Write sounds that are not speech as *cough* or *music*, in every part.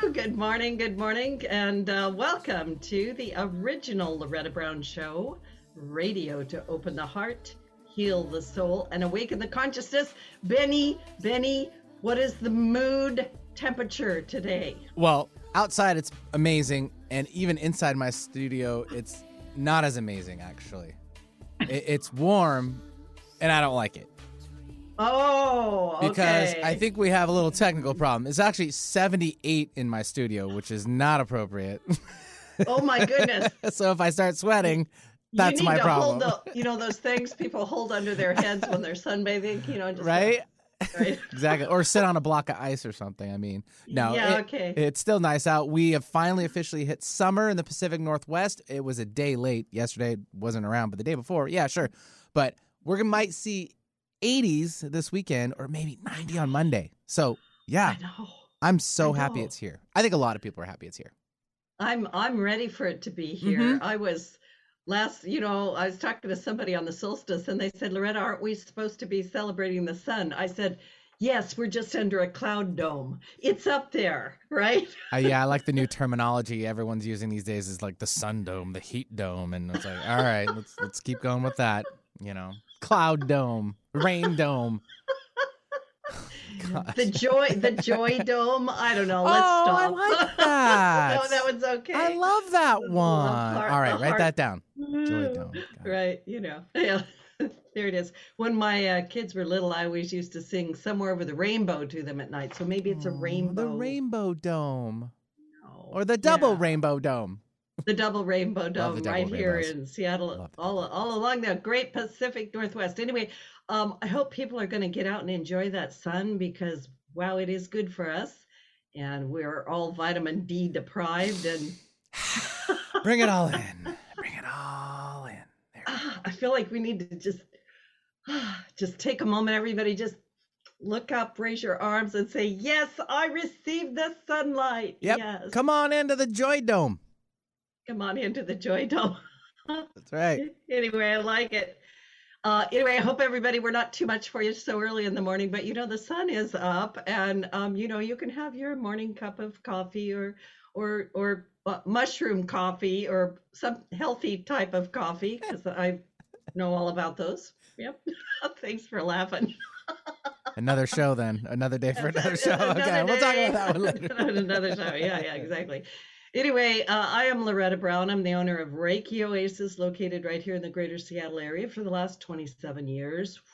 Good morning, good morning, and uh, welcome to the original Loretta Brown Show radio to open the heart, heal the soul, and awaken the consciousness. Benny, Benny, what is the mood temperature today? Well, outside it's amazing, and even inside my studio, it's not as amazing actually. It, it's warm, and I don't like it. Oh, okay. Because I think we have a little technical problem. It's actually 78 in my studio, which is not appropriate. Oh my *laughs* goodness. so if I start sweating, that's you need my to problem. Hold the, you know those things people hold under their heads when they're sunbathing. You know, just right? *laughs* right. exactly. Or sit on a block of ice or something. I mean, no. Yeah, it- okay. It's still nice out. We have finally officially hit summer in the Pacific Northwest. It was a day late. Yesterday wasn't around, but the day before, yeah, sure. But we're gonna might see 80s this weekend or maybe 90 on Monday. So yeah, I know. I'm so happy it's here. I think a lot of people are happy it's here. I'm I'm ready for it to be here. Mhm. I was last, you know, I was talking to somebody on the solstice and they said, Loretta, aren't we supposed to be celebrating the sun? I said, Yes, we're just under a cloud dome. It's up there, right? Uh, yeah, I like the new terminology everyone's using these days is like the sun dome, the heat dome, and it's like, all right, let's let's keep going with that. You know, cloud dome, rain dome. *laughs* Gosh. The joy the joy *laughs* dome. I don't know. Let's oh, stop. I like *laughs* that. no, that one's okay. I love that one. heart- all right, write heart- that down. Joy dome. Right, you know. Yeah. there it is. When my uh, kids were little, I always used to sing "Somewhere Over the Rainbow" to them at night. So maybe it's a Oh, rainbow. The rainbow dome, No. or the double Yeah. rainbow dome. The double rainbow dome double right here in Seattle, all all along the great Pacific Northwest. Anyway, um, I hope people are going to get out and enjoy that sun because wow, it is good for us, and we're all vitamin D deprived. And *sighs* Bring it all *laughs* in. Bring it all in. There. ah, I feel like we need to just ah, just take a moment, everybody, just look up, raise your arms, and say, "Yes, I received the sunlight." Yep. Yes, Come on into the joy dome. Come on into the joy dome. That's right. *laughs* anyway, I like it. Uh, anyway, I hope everybody, we're not too much for you so early in the morning, but you know, the sun is up and, um, you know, you can have your morning cup of coffee or, or, or uh, mushroom coffee or some healthy type of coffee because I know all about those. Yep. *laughs* Thanks for laughing. *laughs* Another show then. Another day for another show. Another okay, we'll talk about that one later. Another show. Yeah, yeah, exactly. Anyway, uh, I am Loretta Brown. I'm the owner of Reiki Oasis, located right here in the greater Seattle area for the last 27 years. *sighs*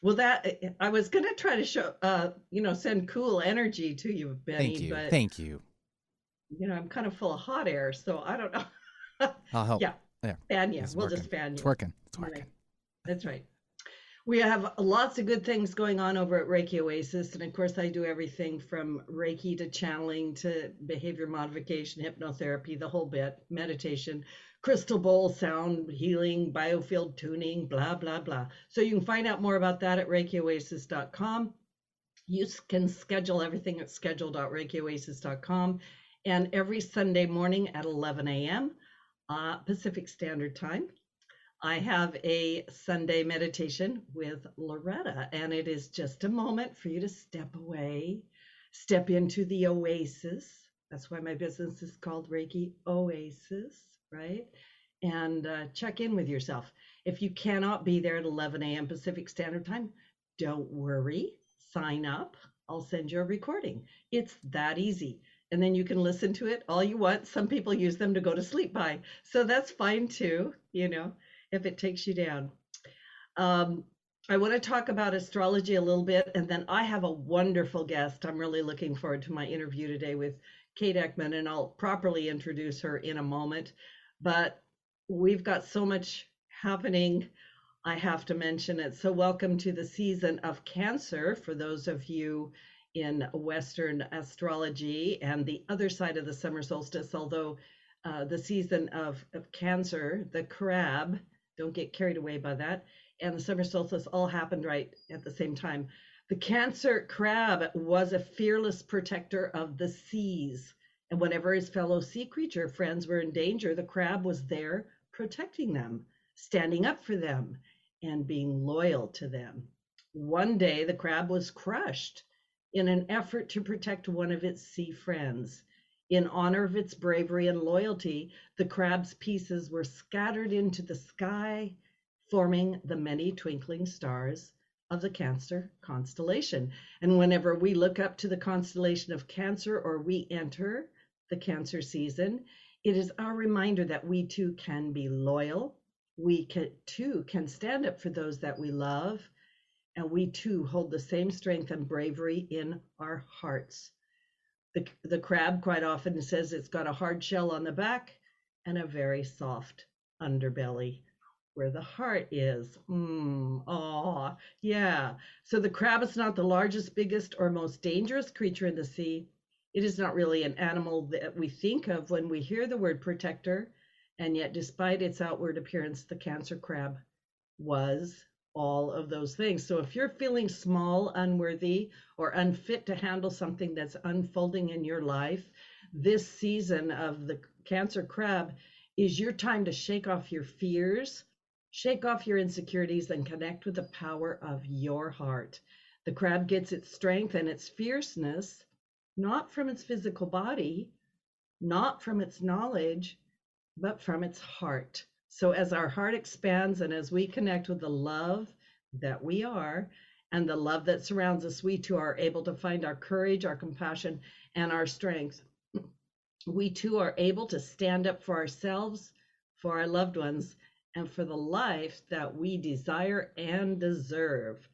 Well, that I was gonna try to show, uh, you know, send cool energy to you, Benny, Thank you. but Thank you. you know, I'm kind of full of hot air, so I don't know. I'll help. *laughs* Yeah. There. Fan you. It's We'll working. just fan you. It's working. It's working. That's right. We have lots of good things going on over at Reiki Oasis. And of course, I do everything from Reiki to channeling to behavior modification, hypnotherapy, the whole bit, meditation, crystal bowl sound healing, biofield tuning, blah, blah, blah. So you can find out more about that at ReikiOasis.com. You can schedule everything at schedule.reikioasis.com. And every Sunday morning at 11 a.m. Uh, Pacific Standard Time, I have a Sunday meditation with Loretta, and it is just a moment for you to step away, step into the oasis. That's why my business is called Reiki Oasis, right? And uh, check in with yourself. If you cannot be there at 11 a.m. Pacific Standard Time, don't worry. Sign up. I'll send you a recording. It's that easy. And then you can listen to it all you want. Some people use them to go to sleep by. So that's fine too, you know if it takes you down. Um, I want to talk about astrology a little bit, and then I have a wonderful guest. I'm really looking forward to my interview today with Kate Eckman, and I'll properly introduce her in a moment. But we've got so much happening. I have to mention it. So, welcome to the season of Cancer for those of you in Western astrology and the other side of the summer solstice, although uh, the season of, of Cancer, the crab, don't get carried away by that, and the summer solstice all happened right at the same time. The Cancer crab was a fearless protector of the seas. And whenever his fellow sea creature friends were in danger, the crab was there protecting them, standing up for them, and being loyal to them. One day, the crab was crushed in an effort to protect one of its sea friends. In honor of its bravery and loyalty, the crab's pieces were scattered into the sky, forming the many twinkling stars of the Cancer constellation. And whenever we look up to the constellation of Cancer or we enter the Cancer season, it is our reminder that we too can be loyal. We can, too can stand up for those that we love. And we too hold the same strength and bravery in our hearts. The, the crab quite often says it's got a hard shell on the back and a very soft underbelly where the heart is. Mm, oh, yeah. So the crab is not the largest, biggest, or most dangerous creature in the sea. It is not really an animal that we think of when we hear the word protector. And yet, despite its outward appearance, the cancer crab was all of those things. So if you're feeling small, unworthy, or unfit to handle something that's unfolding in your life, this season of the cancer crab is your time to shake off your fears Shake off your insecurities and connect with the power of your heart. The crab gets its strength and its fierceness not from its physical body, not from its knowledge, but from its heart. So, as our heart expands and as we connect with the love that we are and the love that surrounds us, we too are able to find our courage, our compassion, and our strength. We too are able to stand up for ourselves, for our loved ones, and for the life that we desire and deserve.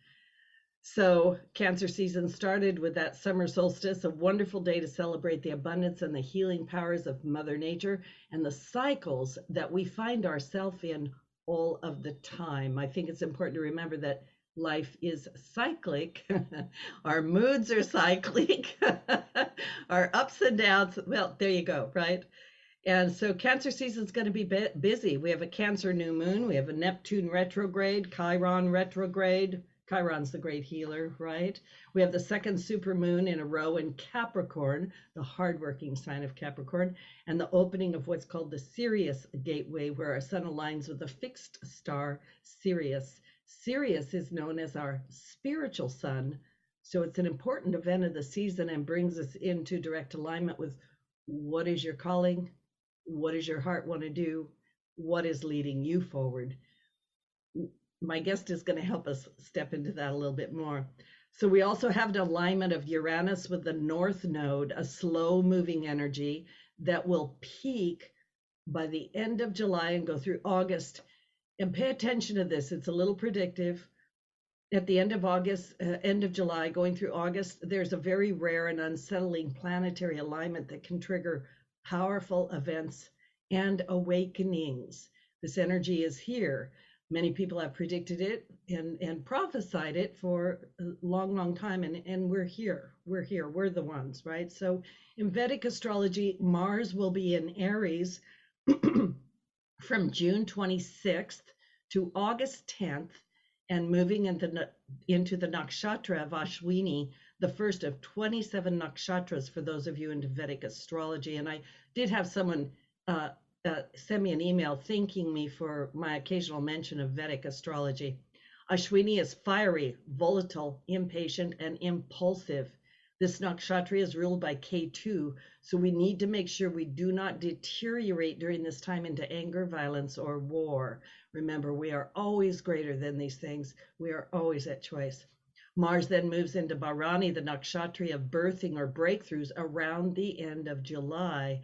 So, Cancer season started with that summer solstice, a wonderful day to celebrate the abundance and the healing powers of Mother Nature and the cycles that we find ourselves in all of the time. I think it's important to remember that life is cyclic. *laughs* Our moods are cyclic. *laughs* Our ups and downs, well, there you go, right? And so Cancer season is going to be busy. We have a Cancer new moon, we have a Neptune retrograde, Chiron retrograde. Chiron's the great healer, right? We have the second super moon in a row in Capricorn, the hardworking sign of Capricorn, and the opening of what's called the Sirius gateway, where our sun aligns with the fixed star Sirius. Sirius is known as our spiritual sun, so it's an important event of the season and brings us into direct alignment with what is your calling, what does your heart want to do? What is leading you forward? My guest is going to help us step into that a little bit more. So, we also have an alignment of Uranus with the North Node, a slow moving energy that will peak by the end of July and go through August. And pay attention to this, it's a little predictive. At the end of August, uh, end of July, going through August, there's a very rare and unsettling planetary alignment that can trigger powerful events and awakenings. This energy is here. Many people have predicted it and, and prophesied it for a long, long time, and, and we're here. We're here. We're the ones, right? So in Vedic astrology, Mars will be in Aries *clears throat* from June 26th to August 10th and moving into the, into the nakshatra of Ashwini the first of 27 nakshatras for those of you into Vedic astrology. And I did have someone uh, uh, send me an email thanking me for my occasional mention of Vedic astrology. Ashwini is fiery, volatile, impatient, and impulsive. This nakshatra is ruled by Ketu, so we need to make sure we do not deteriorate during this time into anger, violence, or war. Remember, we are always greater than these things. We are always at choice. Mars then moves into Bharani, the nakshatra of birthing or breakthroughs around the end of July.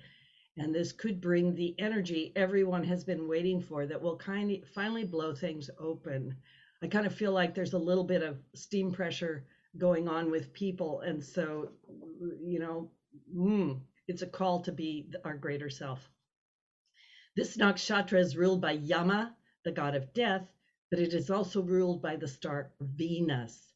And this could bring the energy everyone has been waiting for that will kind of finally blow things open. I kind of feel like there's a little bit of steam pressure going on with people. And so, you know, mm, it's a call to be our greater self. This nakshatra is ruled by Yama, the god of death, but it is also ruled by the star Venus.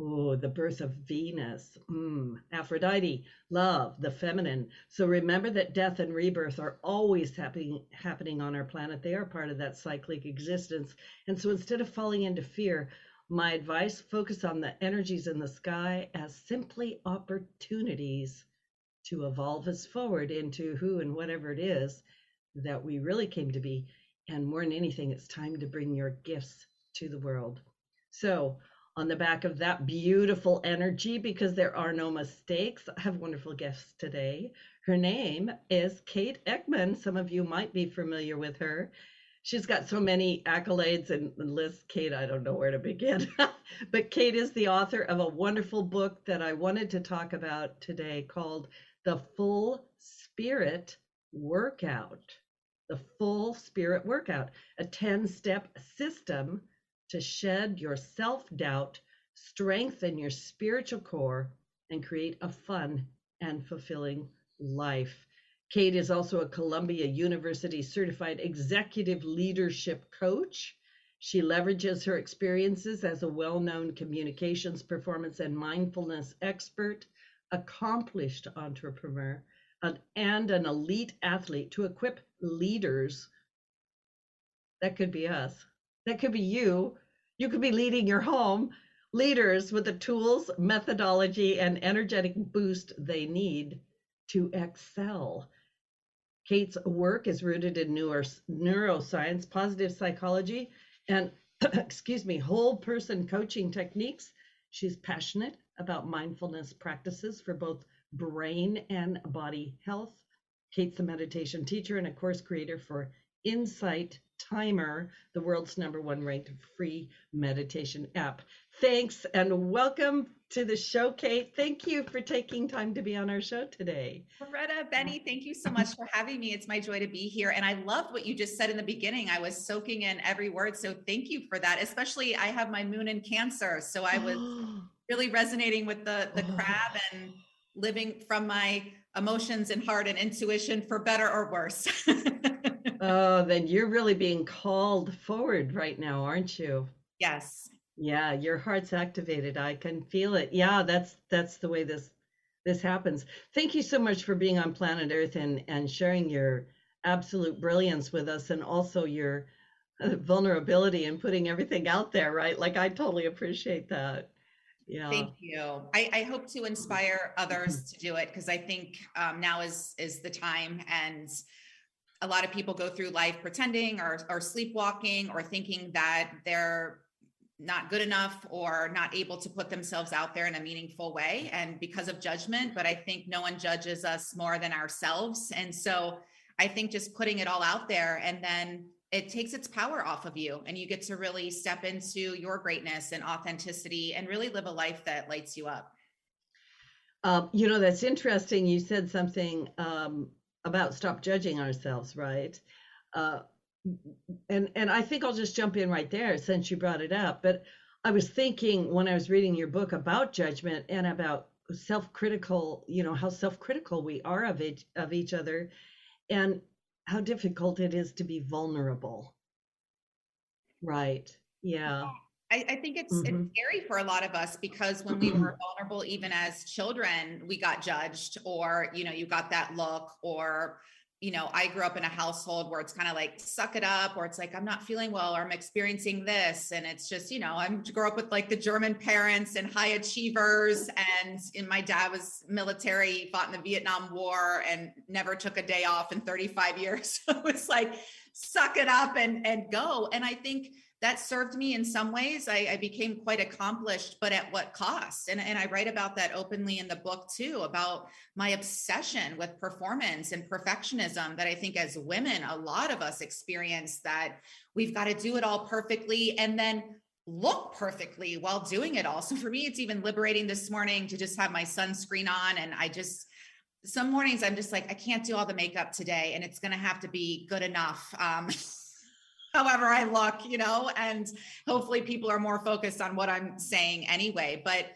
Oh, the birth of Venus, mm, Aphrodite, love, the feminine. So remember that death and rebirth are always happening happening on our planet. They are part of that cyclic existence. And so instead of falling into fear, my advice focus on the energies in the sky as simply opportunities to evolve us forward into who and whatever it is that we really came to be. And more than anything, it's time to bring your gifts to the world. So on the back of that beautiful energy because there are no mistakes. I have wonderful guests today. Her name is Kate Eckman. Some of you might be familiar with her. She's got so many accolades and lists. Kate, I don't know where to begin. *laughs* but Kate is the author of a wonderful book that I wanted to talk about today called The Full Spirit Workout. The Full Spirit Workout, a 10 step system to shed your self doubt, strengthen your spiritual core, and create a fun and fulfilling life. Kate is also a Columbia University certified executive leadership coach. She leverages her experiences as a well known communications, performance, and mindfulness expert, accomplished entrepreneur, and an elite athlete to equip leaders. That could be us that could be you. You could be leading your home leaders with the tools, methodology, and energetic boost they need to excel. Kate's work is rooted in neuroscience, positive psychology, and *clears throat* excuse me, whole person coaching techniques. She's passionate about mindfulness practices for both brain and body health. Kate's a meditation teacher and a course creator for Insight Timer, the world's number one ranked free meditation app. Thanks and welcome to the show, Kate. Thank you for taking time to be on our show today. Loretta, Benny, thank you so much for having me. It's my joy to be here. And I loved what you just said in the beginning. I was soaking in every word. So thank you for that. Especially, I have my moon in Cancer. So I was *gasps* really resonating with the, the oh. crab and living from my emotions and heart and intuition for better or worse. *laughs* oh, then you're really being called forward right now, aren't you? Yes. Yeah, your heart's activated. I can feel it. Yeah, that's that's the way this this happens. Thank you so much for being on planet Earth and and sharing your absolute brilliance with us and also your uh, vulnerability and putting everything out there, right? Like I totally appreciate that. Yeah. Thank you. I, I hope to inspire others to do it because I think um, now is is the time and a lot of people go through life pretending or, or sleepwalking or thinking that they're not good enough or not able to put themselves out there in a meaningful way and because of judgment but i think no one judges us more than ourselves. And so i think just putting it all out there and then it takes its power off of you and you get to really step into your greatness and authenticity and really live a life that lights you up. Um, you know that's interesting. You said something um, about stop judging ourselves, right? Uh, and and I think I'll just jump in right there since you brought it up. But I was thinking when I was reading your book about judgment and about self-critical, you know, how self-critical we are of each of each other, and how difficult it is to be vulnerable. Right. Yeah. I, I think it's mm-hmm. it's scary for a lot of us because when we were vulnerable, even as children, we got judged, or you know, you got that look, or you know, I grew up in a household where it's kind of like suck it up, or it's like I'm not feeling well, or I'm experiencing this, and it's just you know, I'm grew up with like the German parents and high achievers, and in my dad was military, fought in the Vietnam War, and never took a day off in 35 years. *laughs* so it's like suck it up and and go, and I think that served me in some ways. I, I, became quite accomplished, but at what cost? And, and I write about that openly in the book too, about my obsession with performance and perfectionism that I think as women, a lot of us experience that we've got to do it all perfectly and then look perfectly while doing it all. So for me, it's even liberating this morning to just have my sunscreen on and I just some mornings I'm just like, I can't do all the makeup today and it's going to have to be good enough. Um, *laughs* however I look, you know, and hopefully people are more focused on what I'm saying anyway. But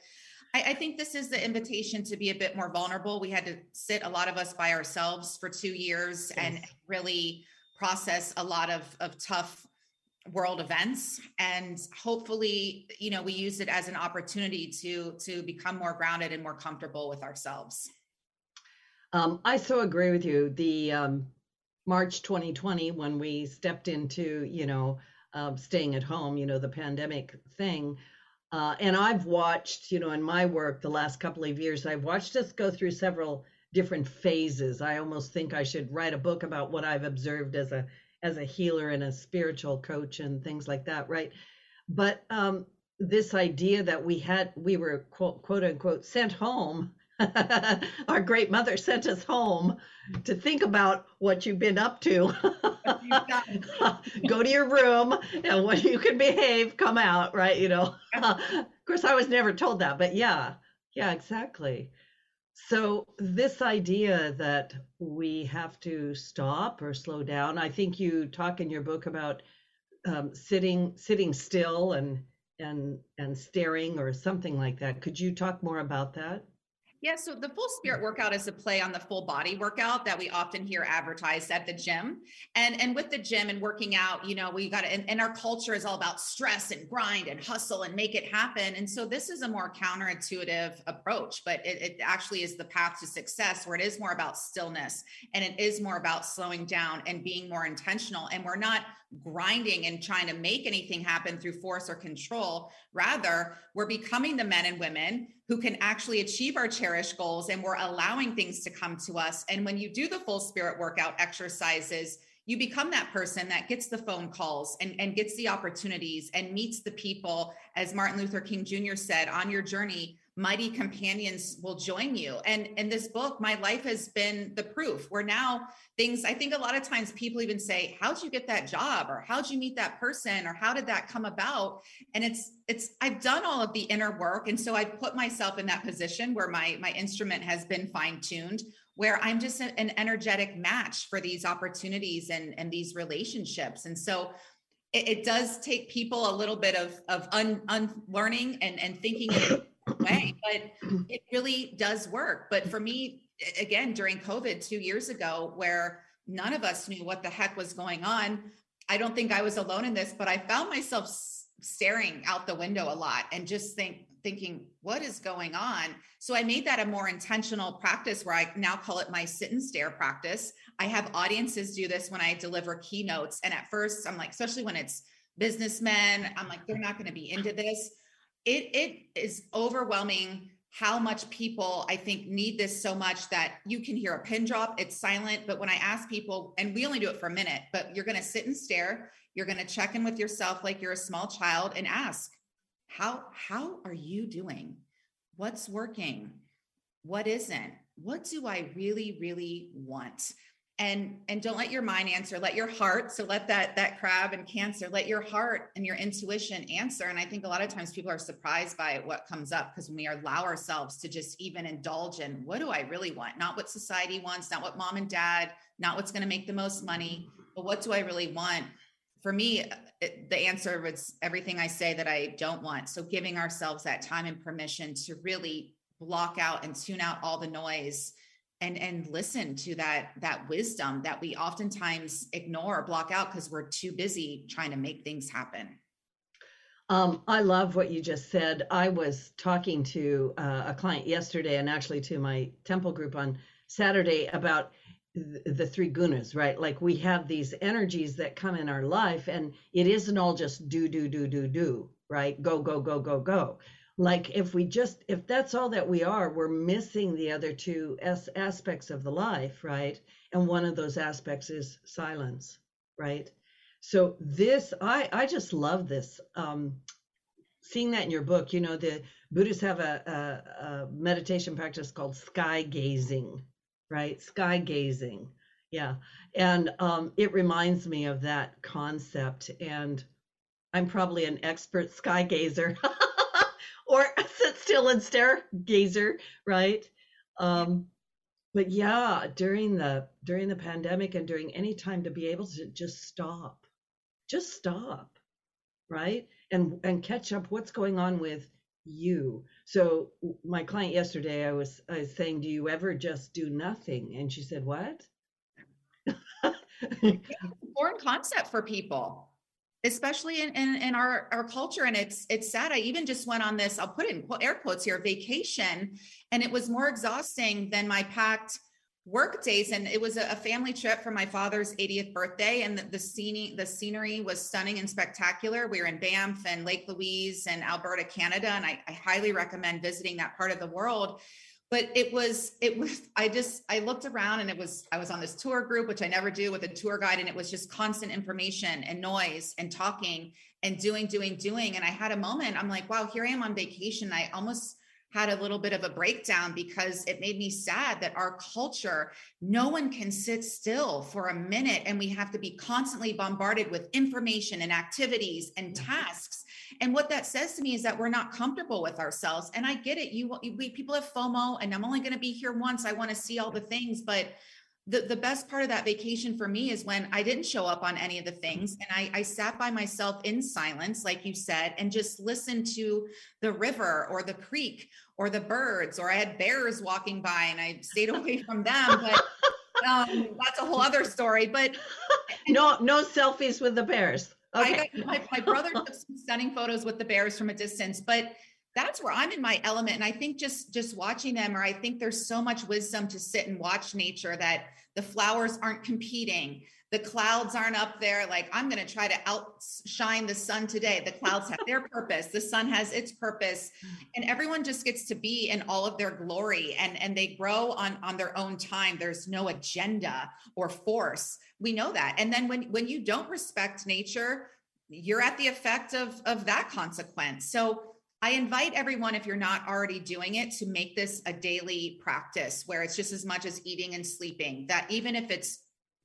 I, I, think this is the invitation to be a bit more vulnerable. We had to sit a lot of us by ourselves for two years yes. and really process a lot of, of tough world events and hopefully you know we use it as an opportunity to to become more grounded and more comfortable with ourselves um, i so agree with you the um, March 2020 when we stepped into, you know, uh, staying at home, you know, the pandemic thing. Uh, and I've watched, you know, in my work the last couple of years, I've watched us go through several different phases. I almost think I should write a book about what I've observed as a as a healer and a spiritual coach and things like that, right? But um, this idea that we had we were quote, quote unquote sent home *laughs* our great mother sent us home to think about what you've been up to *laughs* go to your room and when you can behave come out right you know *laughs* of course i was never told that but yeah yeah exactly so this idea that we have to stop or slow down i think you talk in your book about um, sitting sitting still and and and staring or something like that. Could you talk more about that? Yeah, so the full spirit workout is a play on the full body workout that we often hear advertised at the gym. And and with the gym and working out, you know, we got to and, and, our culture is all about stress and grind and hustle and make it happen. And so this is a more counterintuitive approach, but it, it actually is the path to success where it is more about stillness and it is more about slowing down and being more intentional. And we're not grinding and trying to make anything happen through force or control. Rather, we're becoming the men and women who can actually achieve our cherished goals and we're allowing things to come to us. And when you do the full spirit workout exercises, you become that person that gets the phone calls and, and gets the opportunities and meets the people, as Martin Luther King Jr. said, on your journey mighty companions will join you. And in this book my life has been the proof where now things i think a lot of times people even say how'd you get that job? or how'd you meet that person? or how did that come about? And it's it's i've done all of the inner work. And so i put myself in that position where my my instrument has been fine tuned where i'm just an energetic match for these opportunities and and these relationships. And so it, it does take people a little bit of of un, unlearning and and thinking way, *clears throat* but it really does work. But for me, again, during COVID two years ago, where none of us knew what the heck was going on, I don't think I was alone in this, but I found myself staring out the window a lot and just think thinking what is going on? So i made that a more intentional practice where i now call it my sit and stare practice. I have audiences do this when i deliver keynotes and at first i'm like especially when it's businessmen i'm like they're not going to be into this it it is overwhelming how much people I think need this so much that you can hear a pin drop, it's silent. But when I ask people, and we only do it for a minute, but you're going to sit and stare, you're going to check in with yourself like you're a small child and ask, how how are you doing? What's working? What isn't? What do I really really want? And and don't let your mind answer let your heart so let that that crab and cancer let your heart and your intuition answer. And i think a lot of times people are surprised by what comes up because when we allow ourselves to just even indulge in what do i really want? Not what society wants not what mom and dad not what's going to make the most money but what do i really want? For me it, the answer was everything i say that i don't want. So giving ourselves that time and permission to really block out and tune out all the noise and and listen to that that wisdom that we oftentimes ignore or block out because we're too busy trying to make things happen um, I love what you just said. I was talking to uh, a client yesterday and actually to my temple group on Saturday about th- the three gunas, right? Like we have these energies that come in our life, and it isn't all just do, do, do, do, do, right? Go, go, go, go, go like if we just if that's all that we are we're missing the other two as aspects of the life right? And one of those aspects is silence right? So this i i just love this um seeing that in your book you know the buddhists have a, a, a meditation practice called sky gazing right? Sky gazing yeah. And um it reminds me of that concept and i'm probably an expert sky gazer *laughs* or *laughs* sit still and stare gazer, right? Um, but yeah, during the during the pandemic and during any time to be able to just stop, just stop, right? And and catch up what's going on with you. So my client yesterday, I was I was saying, do you ever just do nothing? And she said, what? *laughs* foreign concept for people especially in, in, in, our, our culture. And it's, it's sad. I even just went on this, I'll put in air quotes here, vacation. And it was more exhausting than my packed work days. And it was a, a family trip for my father's 80th birthday. And the, the, scene, the scenery was stunning and spectacular. We were in Banff and Lake Louise and Alberta, Canada. And I, I highly recommend visiting that part of the world but it was it was i just i looked around and it was i was on this tour group which i never do with a tour guide and it was just constant information and noise and talking and doing doing doing and i had a moment i'm like wow here i am on vacation i almost had a little bit of a breakdown because it made me sad that our culture, no one can sit still for a minute and we have to be constantly bombarded with information and activities and tasks. And what that says to me is that we're not comfortable with ourselves. And I get it. You, we people have FOMO and I'm only going to be here once. I want to see all the things, but the, the best part of that vacation for me is when I didn't show up on any of the things and I, I sat by myself in silence, like you said, and just listened to the river or the creek or the birds, or I had bears walking by and I stayed away from them. But *laughs* um, that's a whole other story. But no, no selfies with the bears. Okay. Got, my, my brother took some stunning photos with the bears from a distance, but that's where I'm in my element. And I think just just watching them, or I think there's so much wisdom to sit and watch nature that the flowers aren't competing, the clouds aren't up there like I'm going to try to outshine the sun today. The clouds have their purpose, the sun has its purpose, mm. and everyone just gets to be in all of their glory and and they grow on on their own time. There's no agenda or force. We know that. And then when when you don't respect nature, you're at the effect of of that consequence. So I invite everyone, if you're not already doing it, to make this a daily practice where it's just as much as eating and sleeping, that even if it's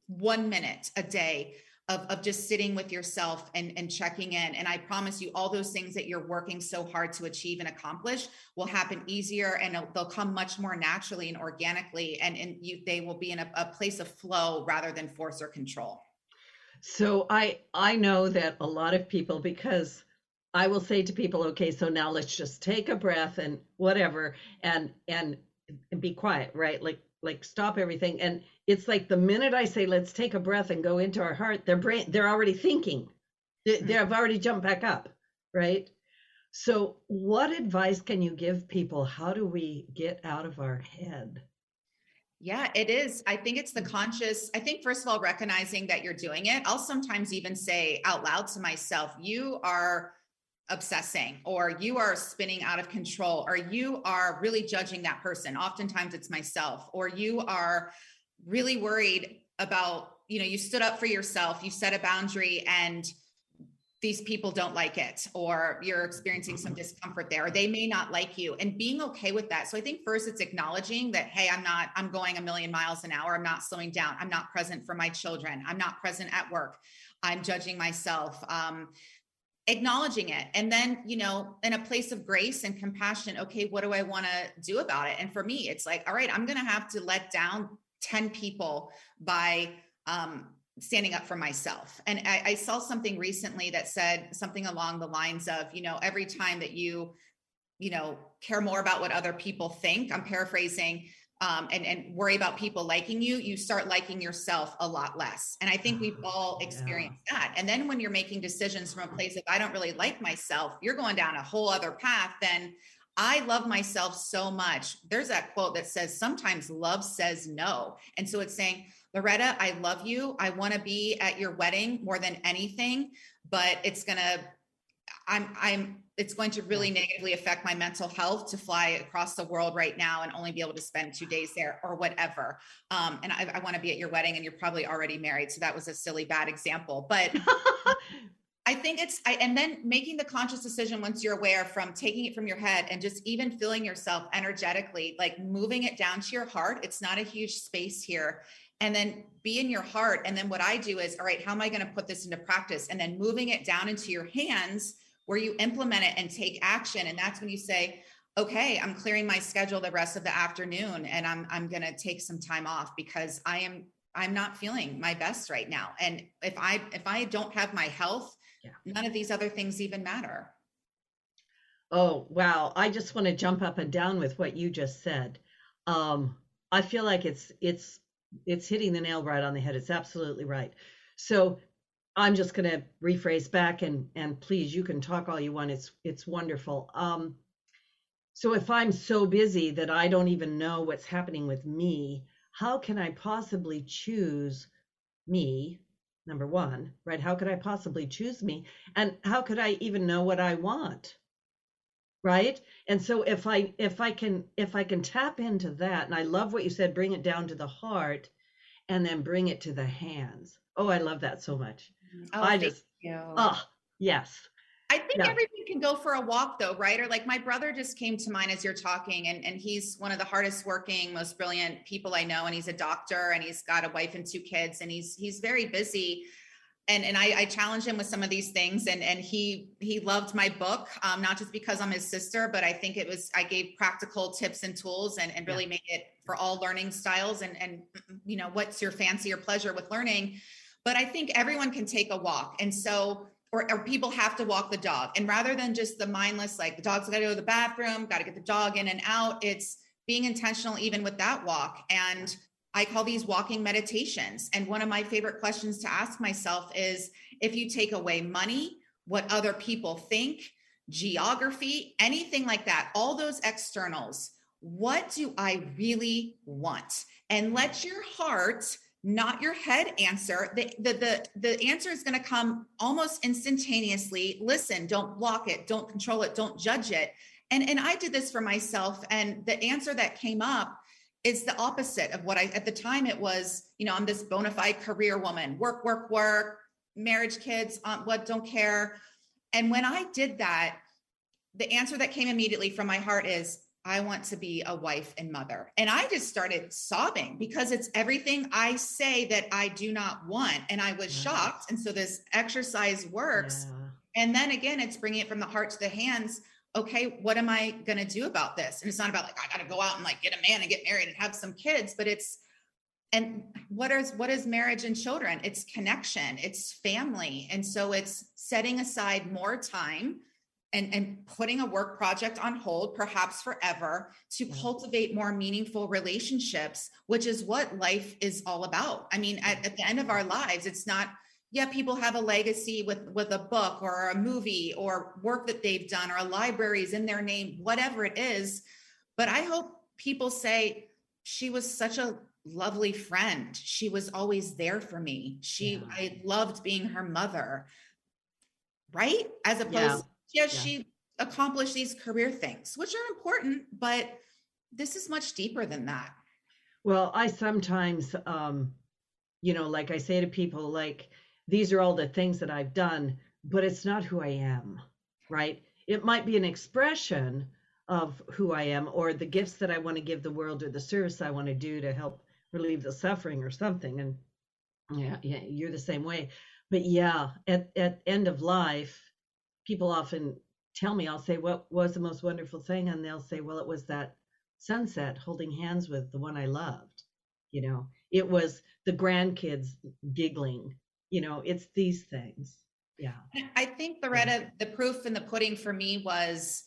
one minute a day of, of just sitting with yourself and, and checking in. And I promise you, all those things that you're working so hard to achieve and accomplish will happen easier and they'll come much more naturally and organically. And, and you, they will be in a, a place of flow rather than force or control. So I I know that a lot of people because I will say to people, okay, so now let's just take a breath and whatever and and, and be quiet, right? Like like stop everything. And it's like the minute I say let's take a breath and go into our heart, their brain they're already thinking. They, they've mm-hmm. already jumped back up, right? So, what advice can you give people? How do we get out of our head? Yeah, it is. I think it's the conscious. I think, first of all, recognizing that you're doing it. I'll sometimes even say out loud to myself, You are obsessing or you are spinning out of control or you are really judging that person. Oftentimes it's myself or you are really worried about you know you stood up for yourself you set a boundary and these people don't like it or you're experiencing some discomfort there or they may not like you and being okay with that. So i think first it's acknowledging that hey i'm not i'm going a million miles an hour. I'm not slowing down. I'm not present for my children. I'm not present at work. I'm judging myself. Um, acknowledging it. And then you know in a place of grace and compassion okay what do i want to do about it? And for me it's like all right i'm going to have to let down 10 people by um, standing up for myself. And I, I saw something recently that said something along the lines of you know every time that you you know care more about what other people think i'm paraphrasing um, and, and worry about people liking you, you start liking yourself a lot less. And I think we've all experienced yeah. that. And then when you're making decisions from a place of, I don't really like myself, you're going down a whole other path than I love myself so much. There's that quote that says, sometimes love says no. And so it's saying, Loretta, I love you. I want to be at your wedding more than anything, but it's going to, I'm, I'm, it's going to really negatively affect my mental health to fly across the world right now and only be able to spend two days there or whatever. Um, and I, I want to be at your wedding and you're probably already married. So that was a silly, bad example. But *laughs* I think it's, I, and then making the conscious decision once you're aware from taking it from your head and just even feeling yourself energetically, like moving it down to your heart. It's not a huge space here and then be in your heart. And then what I do is, all right, how am I going to put this into practice? And then moving it down into your hands where you implement it and take action. And that's when you say, okay, I'm clearing my schedule the rest of the afternoon and I'm I'm going to take some time off because I am I'm not feeling my best right now. And if I if I don't have my health, yeah. none of these other things even matter. Oh, wow. I just want to jump up and down with what you just said. Um, I feel like it's it's it's hitting the nail right on the head. It's absolutely right. So I'm just going to rephrase back and and please you can talk all you want. It's it's wonderful. Um, so if I'm so busy that I don't even know what's happening with me, how can I possibly choose me? Number one, right? How could I possibly choose me? And how could I even know what I want? right and so if i if i can if i can tap into that and i love what you said bring it down to the heart and then bring it to the hands oh i love that so much Oh, i just oh yes I think Yeah. everyone can go for a walk though, right? Or like my brother just came to mind as you're talking, and, and he's one of the hardest working, most brilliant people I know. And he's a doctor and he's got a wife and two kids, and he's he's very busy. And and I, I challenged him with some of these things, and and he he loved my book, um, not just because I'm his sister, but I think it was I gave practical tips and tools and, and really made it for all learning styles and and you know what's your fancy or pleasure with learning. But I think everyone can take a walk. And so or, or people have to walk the dog. And rather than just the mindless, like the dog's got to go to the bathroom, got to get the dog in and out, it's being intentional even with that walk. And I call these walking meditations. And one of my favorite questions to ask myself is if you take away money, what other people think, geography, anything like that, all those externals, what do I really want? And let your heart not your head answer. The the the, the answer is going to come almost instantaneously. Listen don't block it don't control it don't judge it. And and i did this for myself and the answer that came up is the opposite of what i at the time it was you know i'm this bona fide career woman work work work marriage kids um, what don't care. And when i did that the answer that came immediately from my heart is I want to be a wife and mother. And I just started sobbing because it's everything I say that I do not want. And I was Right. shocked. And so this exercise works. Yeah. And then again, it's bringing it from the heart to the hands. Okay, what am I going to do about this? And it's not about like, I got to go out and like get a man and get married and have some kids, but it's, and what is what is marriage and children it's connection it's family and so it's setting aside more time and, and putting a work project on hold, perhaps forever, to cultivate more meaningful relationships, which is what life is all about. I mean, at, at the end of our lives, it's not, yeah, people have a legacy with with a book or a movie or work that they've done or a library is in their name, whatever it is. But I hope people say, she was such a lovely friend. She was always there for me. She, Yeah. I loved being her mother. Right? As opposed Yeah. Yeah. she accomplished these career things, which are important, but this is much deeper than that. Well, I sometimes, um, you know, like I say to people, like, these are all the things that I've done, but it's not who I am, right? It might be an expression of who I am or the gifts that I want to give the world or the service I want to do to help relieve the suffering or something. And yeah, yeah, you're the same way. But yeah, at, at end of life, people often tell me, I'll say, what was the most wonderful thing? And they'll say, well, it was that sunset holding hands with the one I loved. You know, it was the grandkids giggling. You know, it's these things. Yeah. I think Loretta, the proof in the pudding for me was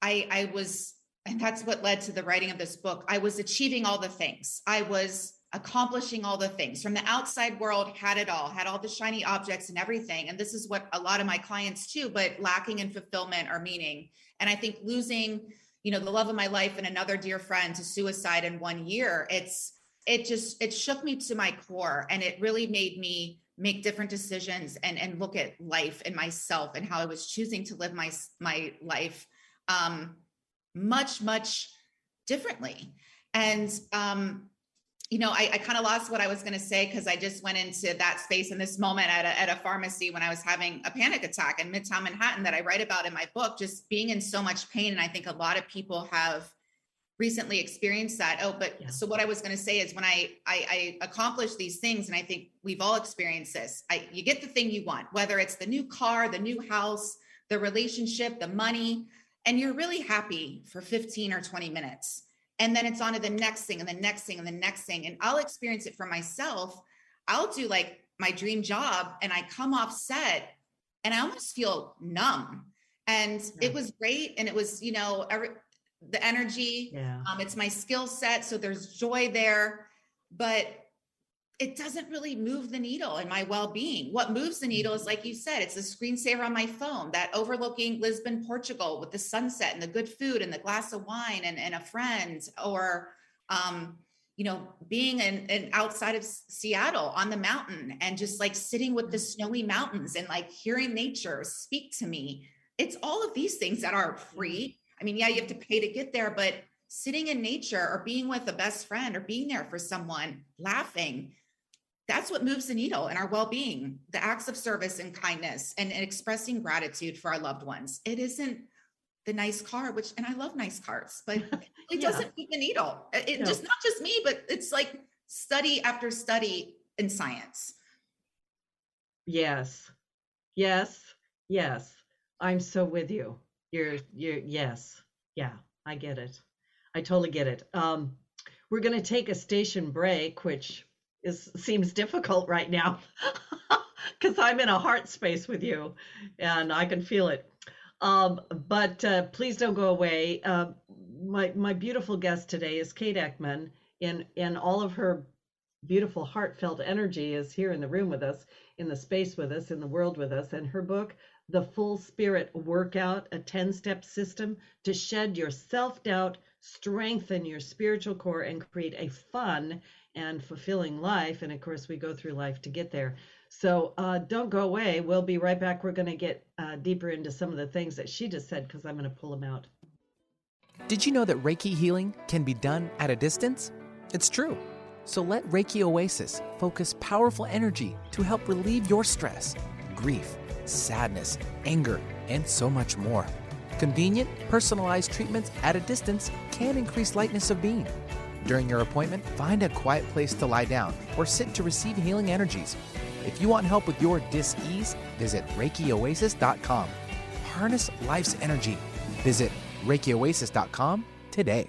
I I was and that's what led to the writing of this book. I was achieving all the things. I was accomplishing all the things. From the outside world had it all had all the shiny objects and everything. And this is what a lot of my clients too but lacking in fulfillment or meaning. And i think losing you know the love of my life and another dear friend to suicide in one year it's it just it shook me to my core. And it really made me make different decisions and and look at life and myself and how i was choosing to live my my life um much much differently. And um you know, I, I kind of lost what I was going to say because I just went into that space in this moment at a, at a pharmacy when I was having a panic attack in Midtown Manhattan that I write about in my book, just being in so much pain. And I think a lot of people have recently experienced that. Oh, but Yeah. so what I was going to say is when I, I I accomplish these things, and I think we've all experienced this. I you get the thing you want, whether it's the new car, the new house, the relationship, the money, and you're really happy for 15 or 20 minutes and then it's on to the next thing and the next thing and the next thing and i'll experience it for myself i'll do like my dream job and i come off set and i almost feel numb and Yeah. it was great and it was you know every, the energy Yeah. um, it's my skill set so there's joy there but it doesn't really move the needle in my well-being. What moves the needle is mm-hmm. like you said it's the screensaver on my phone that overlooking lisbon portugal with the sunset and the good food and the glass of wine and, and a friend or um, you know being in, in outside of seattle on the mountain and just like sitting with the mm-hmm. snowy mountains and like hearing nature speak to me. It's all of these things that are free. Mm-hmm. I mean, yeah, you have to pay to get there, but sitting in nature or being with a best friend or being there for someone, laughing, that's what moves the needle in our well-being the acts of service and kindness and, and, expressing gratitude for our loved ones. It isn't the nice car which and i love nice cars but *laughs* it yeah. doesn't move the needle. It no. just not just me but it's like study after study in science. Yes. Yes. Yes. I'm so with you. You're you're yes. Yeah i get it. I totally get it. Um we're going to take a station break which is seems difficult right now *laughs* because I'm in a heart space with you and I can feel it. Um, but uh, please don't go away. Uh, my my beautiful guest today is Kate Eckman. In in all of her beautiful heartfelt energy is here in the room with us, in the space with us, in the world with us. And her book, The Full Spirit Workout, a 10 step system to shed your self doubt, strengthen your spiritual core, and create a fun and fulfilling life. And of course, we go through life to get there. So uh, don't go away. We'll be right back. We're going to get uh, deeper into some of the things that she just said because I'm going to pull them out. Did you know that Reiki healing can be done at a distance? It's true. So let Reiki Oasis focus powerful energy to help relieve your stress, grief, sadness, anger, and so much more. Convenient, personalized treatments at a distance can increase lightness of being during your appointment, find a quiet place to lie down or sit to receive healing energies. If you want help with your dis-ease, visit ReikiOasis.com. Harness life's energy. Visit ReikiOasis.com today.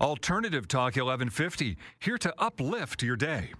Alternative Talk 1150, here to uplift your day.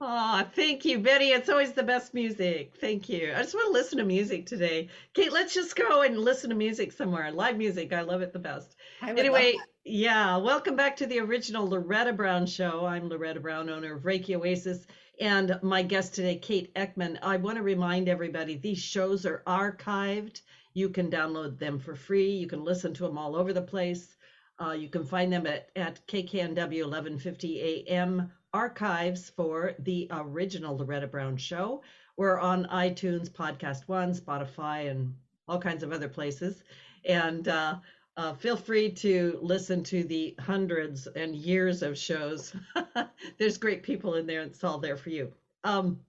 Oh, thank you, Betty. It's always the best music. Thank you. I just want to listen to music today. Kate, let's just go and listen to music somewhere. Live music. I love it the best. Anyway, yeah, welcome back to the original Loretta Brown show. I'm Loretta Brown, owner of Reiki Oasis, and my guest today, Kate Eckman. I want to remind everybody these shows are archived. You can download them for free. You can listen to them all over the place. Uh, you can find them at, at KKNW 1150 AM archives for the original Loretta Brown show. We're on iTunes, Podcast One, Spotify, and all kinds of other places. And uh, uh, feel free to listen to the hundreds and years of shows. *laughs* There's great people in there, it's all there for you. Um,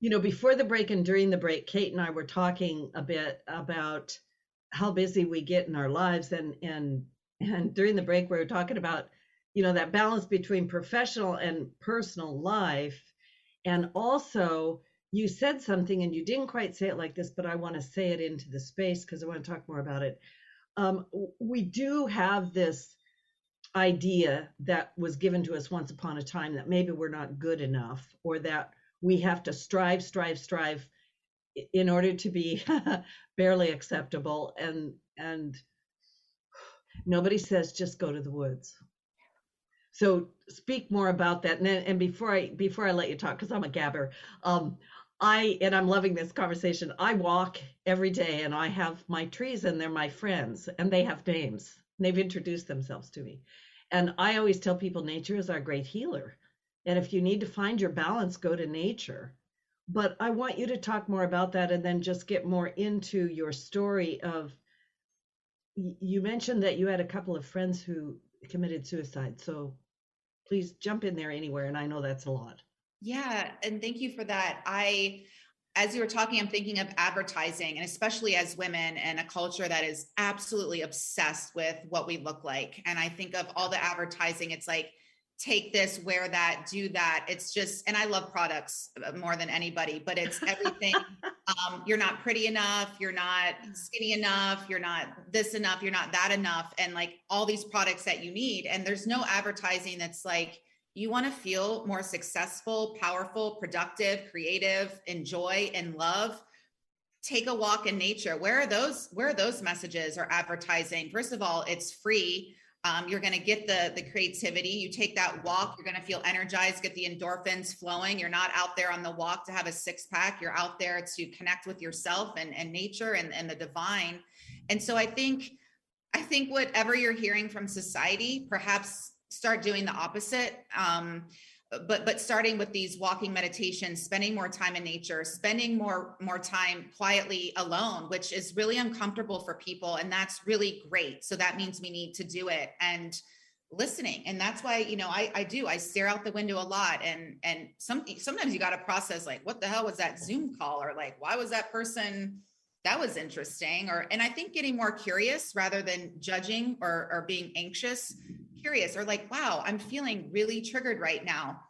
you know, before the break and during the break, Kate and I were talking a bit about how busy we get in our lives and and and during the break, we were talking about, you know, that balance between professional and personal life. And also, you said something and you didn't quite say it like this, but I want to say it into the space because I want to talk more about it. Um, we do have this idea that was given to us once upon a time that maybe we're not good enough or that we have to strive, strive, strive in order to be *laughs* barely acceptable and and Nobody says just go to the woods. So speak more about that. And, then, and before I before I let you talk, because I'm a gabber, um, I and I'm loving this conversation. I walk every day, and I have my trees, and they're my friends, and they have names. They've introduced themselves to me, and I always tell people nature is our great healer. And if you need to find your balance, go to nature. But I want you to talk more about that, and then just get more into your story of you mentioned that you had a couple of friends who committed suicide. So please jump in there anywhere. And I know that's a lot. Yeah. And thank you for that. I, as you were talking, I'm thinking of advertising, and especially as women and a culture that is absolutely obsessed with what we look like. And I think of all the advertising, it's like, take this, wear that, do that. It's just, and I love products uh, more than anybody, but it's *laughs* everything. um, you're not pretty enough, you're not skinny enough, you're not this enough, you're not that enough, and like all these products that you need. And there's no advertising that's like, you want to feel more successful, powerful, productive, creative, enjoy, and love take a walk in nature where are those where are those messages or advertising first of all it's free um, you're going to get the the creativity. You take that walk you're going to feel energized get the endorphins flowing. You're not out there on the walk to have a six pack you're out there to connect with yourself and, and nature and, and the divine. And so i think i think whatever you're hearing from society perhaps start doing the opposite. Um, but but starting with these walking meditations spending more time in nature spending more more time quietly alone which is really uncomfortable for people and that's really great. So that means we need to do it and listening. And that's why you know i i do i stare out the window a lot and and some sometimes you got to process like what the hell was that zoom call? Or like why was that person that was interesting or and i think getting more curious rather than judging or or being anxious curious or like, wow, I'm feeling really triggered right now.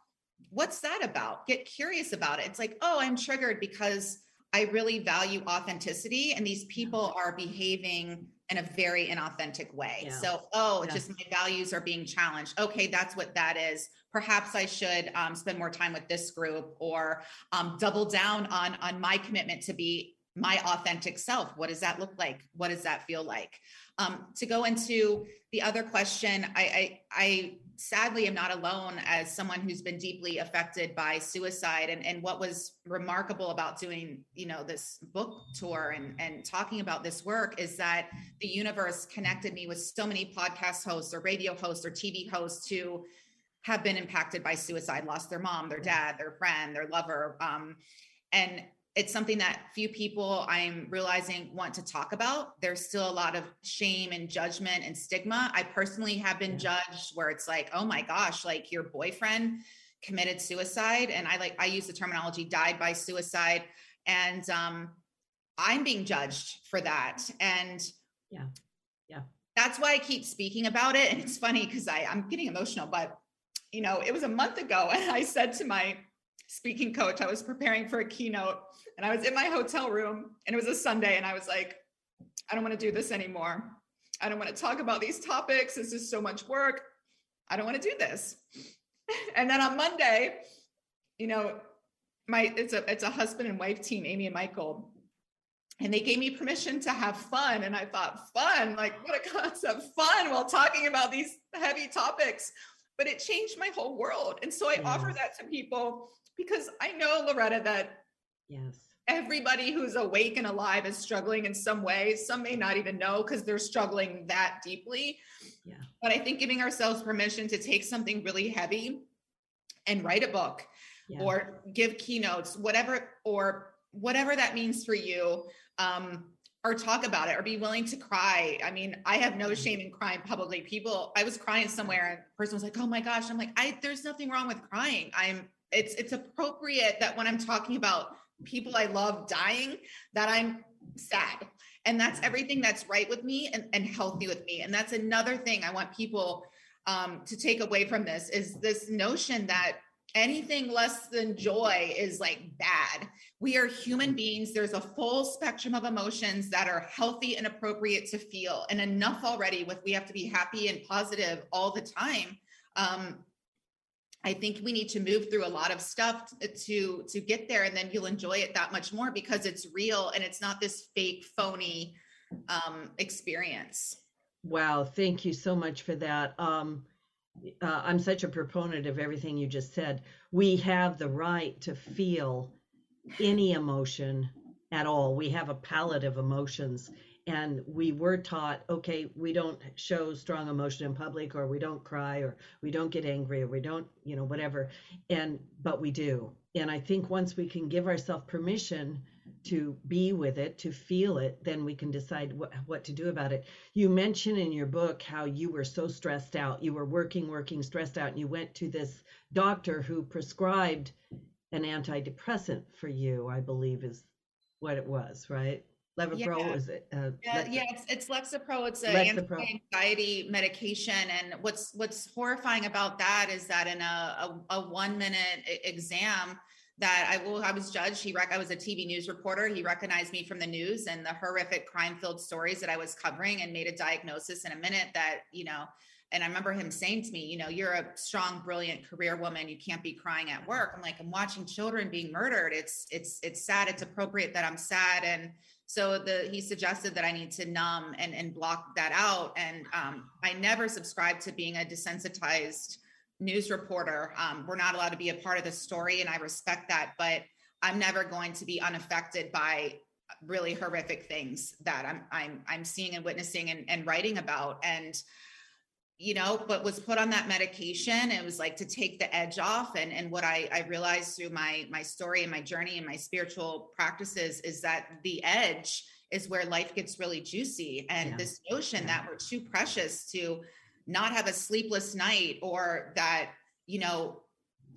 What's that about? Get curious about it. It's like, oh, I'm triggered because I really value authenticity and these people are behaving in a very inauthentic way. Yeah. So, oh, yeah. just my values are being challenged. Okay, that's what that is. Perhaps I should um, spend more time with this group or um, double down on on my commitment to be my authentic self. What does that look like? What does that feel like? Um, to go into the other question, I, I, I sadly am not alone as someone who's been deeply affected by suicide. And, and what was remarkable about doing, you know, this book tour and, and talking about this work is that the universe connected me with so many podcast hosts or radio hosts or TV hosts who have been impacted by suicide, lost their mom, their dad, their friend, their lover. Um, and it's something that few people I'm realizing want to talk about. There's still a lot of shame and judgment and stigma. I personally have been judged where it's like, oh my gosh, like your boyfriend committed suicide. And I like, I use the terminology died by suicide. And um, I'm being judged for that. And yeah, yeah. That's why I keep speaking about it. And it's funny because I I'm getting emotional, but you know, it was a month ago *laughs* and I said to my speaking coach. I was preparing for a keynote and I was in my hotel room and it was a Sunday and I was like, I don't want to do this anymore. I don't want to talk about these topics. This is so much work. I don't want to do this. *laughs* And then on Monday, you know, my it's a it's a husband and wife team, Amy and Michael. And they gave me permission to have fun. And I thought, fun, like what a *laughs* concept, fun while talking about these heavy topics. But it changed my whole world. And so I yeah. offer that to people because I know, Loretta, that yes, everybody who's awake and alive is struggling in some way. Some may not even know because they're struggling that deeply. Yeah. But I think giving ourselves permission to take something really heavy and write a book yeah. or give keynotes, whatever, or whatever that means for you. Um, or talk about it or be willing to cry. I mean, I have no shame in crying publicly. People, I was crying somewhere and person was like, "Oh my gosh." I'm like, "I there's nothing wrong with crying. I'm it's it's appropriate that when i'm talking about people i love dying that i'm sad. And that's everything that's right with me and, and healthy with me. And that's another thing i want people um, to take away from this is this notion that anything less than joy is like bad. We are human beings. There's a full spectrum of emotions that are healthy and appropriate to feel and enough already with we have to be happy and positive all the time um, I think we need to move through a lot of stuff to to get there, and then you'll enjoy it that much more because it's real and it's not this fake, phony um, experience. Wow, thank you so much for that. Um, uh, I'm such a proponent of everything you just said. We have the right to feel any emotion at all. We have a palette of emotions, and we were taught okay we don't show strong emotion in public or we don't cry or we don't get angry or we don't you know whatever and but we do. And i think once we can give ourselves permission to be with it to feel it then we can decide what, what to do about it. You mentioned in your book how you were so stressed out. You were working working stressed out and you went to this doctor who prescribed an antidepressant for you i believe is what it was right Levipro yeah. is it? Uh, yeah, yeah, it's it's Lexapro. It's an anti-anxiety medication, and what's what's horrifying about that is that in a a, a one minute exam that I will I was judged. He rec- I was a TV news reporter. He recognized me from the news and the horrific crime filled stories that I was covering, and made a diagnosis in a minute that you know and I remember him saying to me, you know, you're a strong, brilliant career woman. You can't be crying at work. I'm like, I'm watching children being murdered. It's it's it's sad. It's appropriate that I'm sad. And so the he suggested that I need to numb and and block that out. And um, I never subscribed to being a desensitized news reporter. Um, we're not allowed to be a part of the story, and I respect that. But I'm never going to be unaffected by really horrific things that I'm I'm I'm seeing and witnessing and, and writing about. And you know, but was put on that medication. It was like to take the edge off. And and what I, I realized through my my story and my journey and my spiritual practices is that the edge is where life gets really juicy. And yeah. this notion yeah. that we're too precious to not have a sleepless night or that, you know,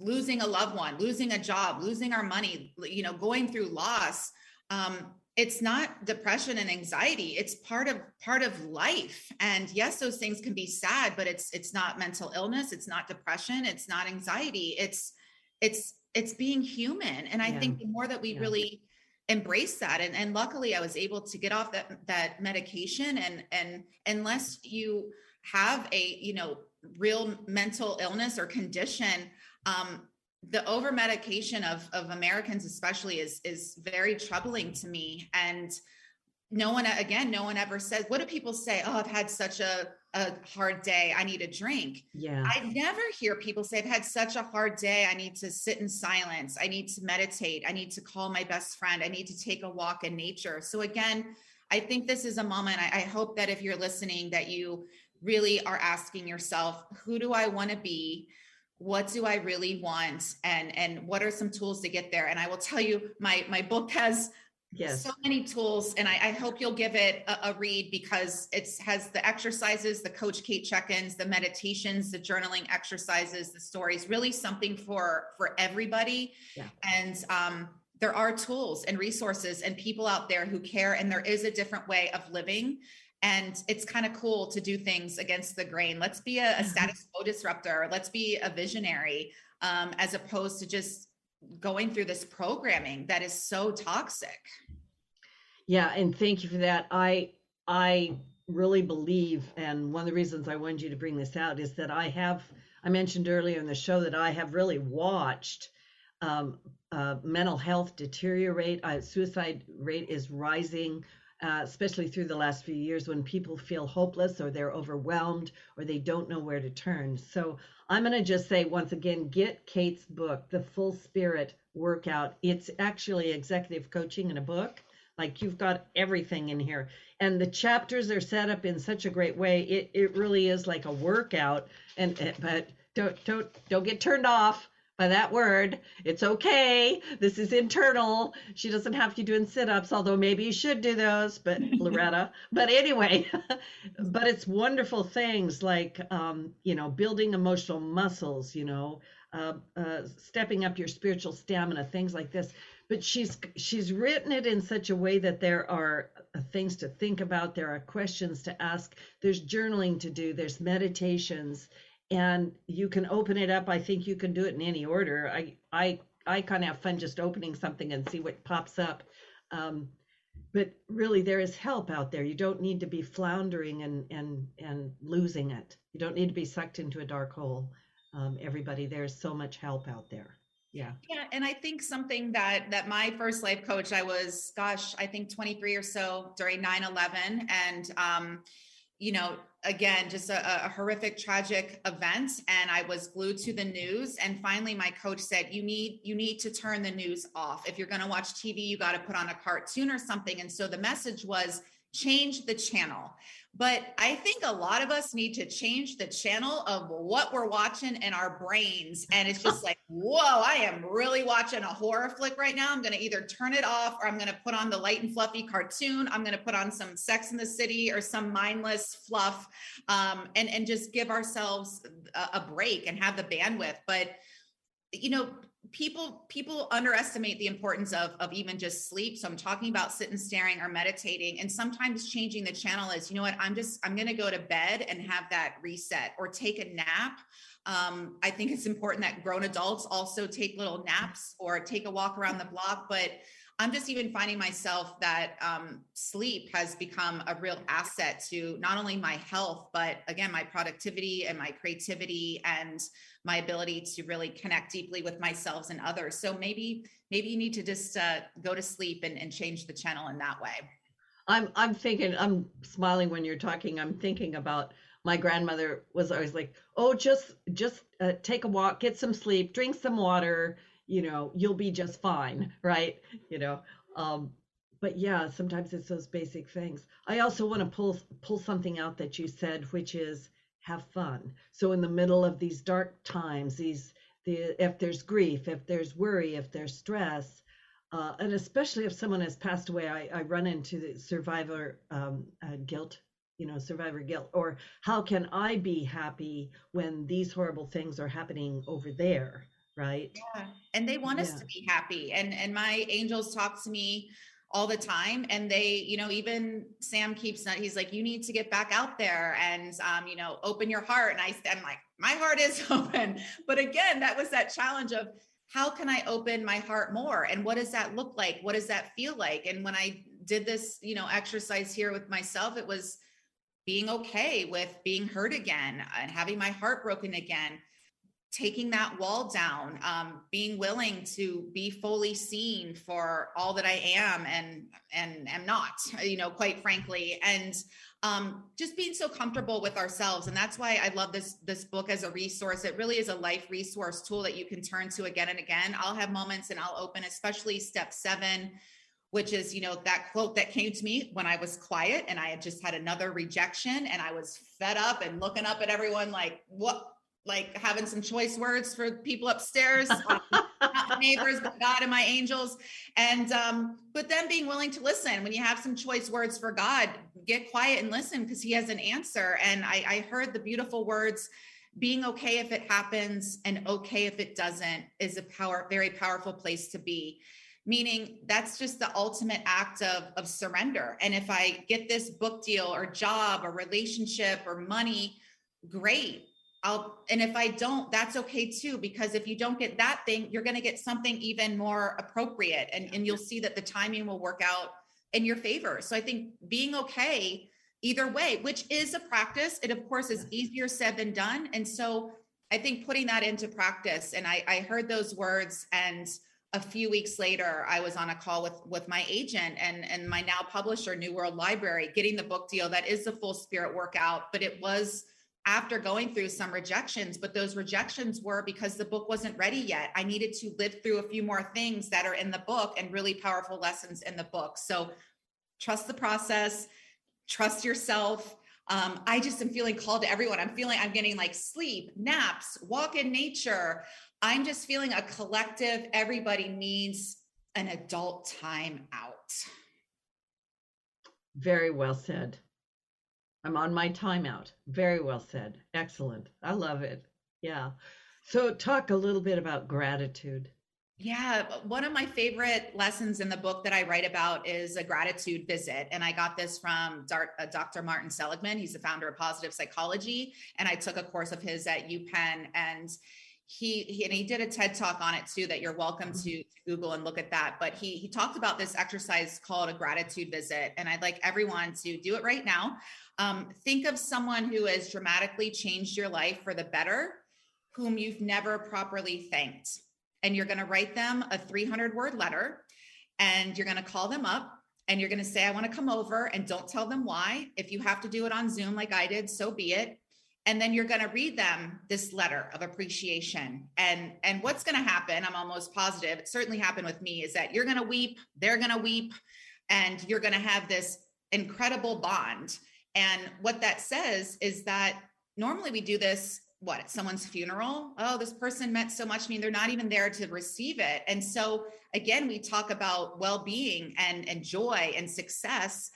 losing a loved one, losing a job, losing our money, you know, going through loss. Um, it's not depression and anxiety it's part of part of life and yes those things can be sad but it's it's not mental illness it's not depression it's not anxiety it's it's it's being human and i yeah. think the more that we yeah. really embrace that and, and luckily i was able to get off that that medication and and unless you have a you know real mental illness or condition um the over medication of of Americans especially is is very troubling to me. And no one again no one ever says what do people say? Oh i've had such a a hard day. I need a drink. Yeah. I never hear people say i've had such a hard day. I need to sit in silence. I need to meditate. I need to call my best friend. I need to take a walk in nature. So again i think this is a moment i, I hope that if you're listening that you really are asking yourself who do i want to be what do i really want and and what are some tools to get there and i will tell you my my book has yes. so many tools and I, I hope you'll give it a, a, read because it has the exercises the coach kate check-ins the meditations the journaling exercises the stories really something for for everybody yeah. and um, there are tools and resources and people out there who care and there is a different way of living and it's kind of cool to do things against the grain. Let's be a, a mm-hmm. status quo disruptor. Let's be a visionary um, as opposed to just going through this programming that is so toxic. Yeah and thank you for that. I i really believe and one of the reasons i wanted you to bring this out is that i have i mentioned earlier in the show that i have really watched um, uh, mental health deteriorate. Uh, suicide rate is rising uh, especially through the last few years when people feel hopeless or they're overwhelmed or they don't know where to turn. So I'm going to just say once again get Kate's book, The Full Spirit Workout. It's actually executive coaching in a book. Like you've got everything in here. And the chapters are set up in such a great way. It, it really is like a workout. And but don't don't don't get turned off by that word. It's okay. This is internal. She doesn't have to doing sit-ups, although maybe you should do those, but *laughs* Loretta. but anyway, *laughs* but it's wonderful things like um, you know, building emotional muscles, you know, uh, uh, stepping up your spiritual stamina, things like this. But she's she's written it in such a way that there are uh, things to think about, there are questions to ask, there's journaling to do, there's meditations, and you can open it up. I think you can do it in any order. I I I kind of have fun just opening something and see what pops up. Um, but really, there is help out there. You don't need to be floundering and and and losing it. You don't need to be sucked into a dark hole. Um, everybody, there's so much help out there. Yeah. Yeah, and I think something that that my first life coach, I was, gosh, I think 23 or so during 9/11, and um, you know, again, just a, a, horrific, tragic event. And I was glued to the news. And finally, my coach said, "You need you need to turn the news off. If you're going to watch TV, you got to put on a cartoon or something." And so the message was change the channel. But I think a lot of us need to change the channel of what we're watching in our brains. And it's just like, *laughs* whoa, I am really watching a horror flick right now. I'm going to either turn it off or I'm going to put on the light and fluffy cartoon. I'm going to put on some Sex in the City or some mindless fluff um, and, and just give ourselves a, a break and have the bandwidth. But, you know, people people underestimate the importance of of even just sleep. So i'm talking about sitting staring or meditating and sometimes changing the channel is you know what i'm just i'm going to go to bed and have that reset or take a nap um, i think it's important that grown adults also take little naps or take a walk around the block but I'm just even finding myself that um, sleep has become a real asset to not only my health, but again, my productivity and my creativity and my ability to really connect deeply with myself and others. So maybe, maybe you need to just uh, go to sleep and, and change the channel in that way. I'm I'm thinking I'm smiling when you're talking. I'm thinking about my grandmother was always like, "Oh, just just uh, take a walk, get some sleep, drink some water, you know, you'll be just fine, right?" You know. Um but yeah, sometimes it's those basic things. I also want to pull pull something out that you said, which is have fun. So in the middle of these dark times, these the if there's grief, if there's worry, if there's stress, uh, and especially if someone has passed away, I, I run into the survivor um, uh, guilt, you know, survivor guilt, or how can I be happy when these horrible things are happening over there, right? Yeah, and they want yeah. us to be happy. And and my angels talk to me all the time and they you know even sam keeps that he's like you need to get back out there and um, you know open your heart and i i'm like my heart is *laughs* open but again that was that challenge of how can I open my heart more? And what does that look like? What does that feel like? And when I did this, you know, exercise here with myself, it was being okay with being hurt again and having my heart broken again taking that wall down um, being willing to be fully seen for all that i am and and am not you know quite frankly. And um, just being so comfortable with ourselves. And that's why i love this this book as a resource. It really is a life resource tool that you can turn to again and again. I'll have moments and i'll open especially step seven which is you know that quote that came to me when i was quiet and i had just had another rejection and i was fed up and looking up at everyone like what like having some choice words for people upstairs, *laughs* not neighbors, but God and my angels. And um, but then being willing to listen when you have some choice words for God, get quiet and listen because He has an answer. And I, I heard the beautiful words being okay if it happens and okay if it doesn't is a power very powerful place to be meaning that's just the ultimate act of, of surrender and if i get this book deal or job or relationship or money great I'll, and if I don't, that's okay too, because if you don't get that thing, you're going to get something even more appropriate and, and you'll see that the timing will work out in your favor. So I think being okay either way, which is a practice, it of course is easier said than done. And so I think putting that into practice, and I, I heard those words and a few weeks later i was on a call with with my agent and and my now publisher new world library getting the book deal that is the full spirit workout but it was after going through some rejections, but those rejections were because the book wasn't ready yet. I needed to live through a few more things that are in the book and really powerful lessons in the book. So trust the process, trust yourself. Um, I just am feeling called to everyone. I'm feeling I'm getting like sleep, naps, walk in nature. I'm just feeling a collective, everybody needs an adult time out. Very well said. I'm on my timeout. Very well said. Excellent. I love it. Yeah. So, talk a little bit about gratitude. Yeah, one of my favorite lessons in the book that I write about is a gratitude visit. And I got this from Dr. Uh, Martin Seligman. He's the founder of positive psychology. And I took a course of his at UPenn. And he, he and he did a TED talk on it too that you're welcome mm-hmm. to, to Google and look at that. But he he talked about this exercise called a gratitude visit, and I'd like everyone to do it right now. Um, think of someone who has dramatically changed your life for the better, whom you've never properly thanked, and you're going to write them a 300 word letter, and you're going to call them up. And you're going to say, I want to come over and don't tell them why. If you have to do it on Zoom like I did, so be it and then you're going to read them this letter of appreciation and and what's going to happen i'm almost positive it certainly happened with me is that you're going to weep they're going to weep and you're going to have this incredible bond and what that says is that normally we do this what at someone's funeral? Oh this person meant so much to me they're not even there to receive it. And so again we talk about well-being and and joy and success.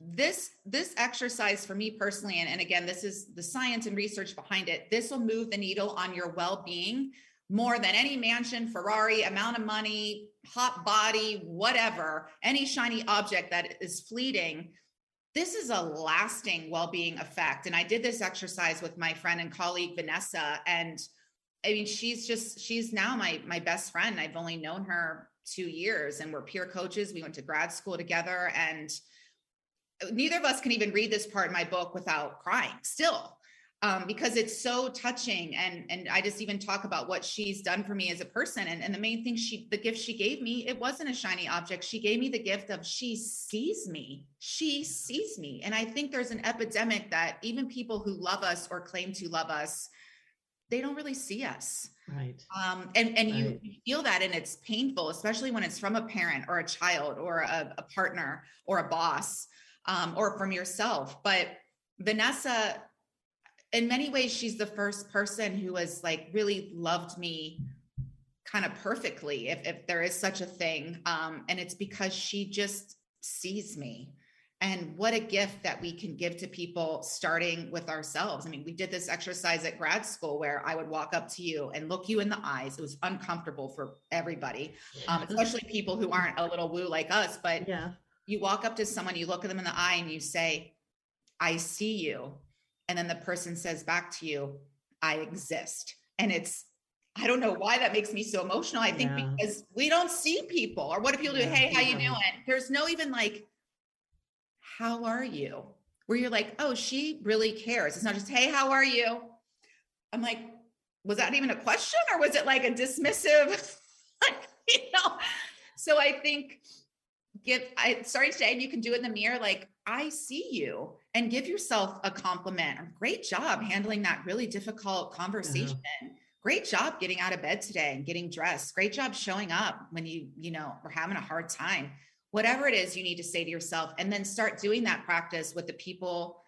This this exercise for me personally and, and again this is the science and research behind it this will move the needle on your well-being more than any mansion ferrari amount of money hot body whatever any shiny object that is fleeting this is a lasting well-being effect. And i did this exercise with my friend and colleague vanessa and i mean she's just she's now my my best friend. I've only known her two years and we're peer coaches. We went to grad school together and neither of us can even read this part in my book without crying still um, because it's so touching and and i just even talk about what she's done for me as a person and, and the main thing she the gift she gave me it wasn't a shiny object. She gave me the gift of she sees me. She sees me. And i think there's an epidemic that even people who love us or claim to love us they don't really see us. Right. Um, and and right. you feel that and it's painful especially when it's from a parent or a child or a, a partner or a boss um, or from yourself. But vanessa in many ways she's the first person who has like really loved me kind of perfectly if, if there is such a thing. Um, and it's because she just sees me. And what a gift that we can give to people starting with ourselves. I mean we did this exercise at grad school where i would walk up to you and look you in the eyes. It was uncomfortable for everybody um, especially people who aren't a little woo like us but yeah. you walk up to someone you look at them in the eye and you say i see you and then the person says back to you i exist. And it's i don't know why that makes me so emotional. I think yeah. because we don't see people. Or what if people do yeah, hey how you doing? There's no even like how are you? Where you're like oh she really cares. It's not just hey how are you? I'm like was that even a question? Or was it like a dismissive *laughs* you know? So i think give i starting today and you can do it in the mirror. Like i see you and give yourself a compliment. Great job mm-hmm. handling that really difficult uh-huh. conversation. Yeah. Great job getting out of bed today and getting dressed. Great job showing up when you, you know, are having a hard time. Whatever it is you need to say to yourself and then start doing that practice with the people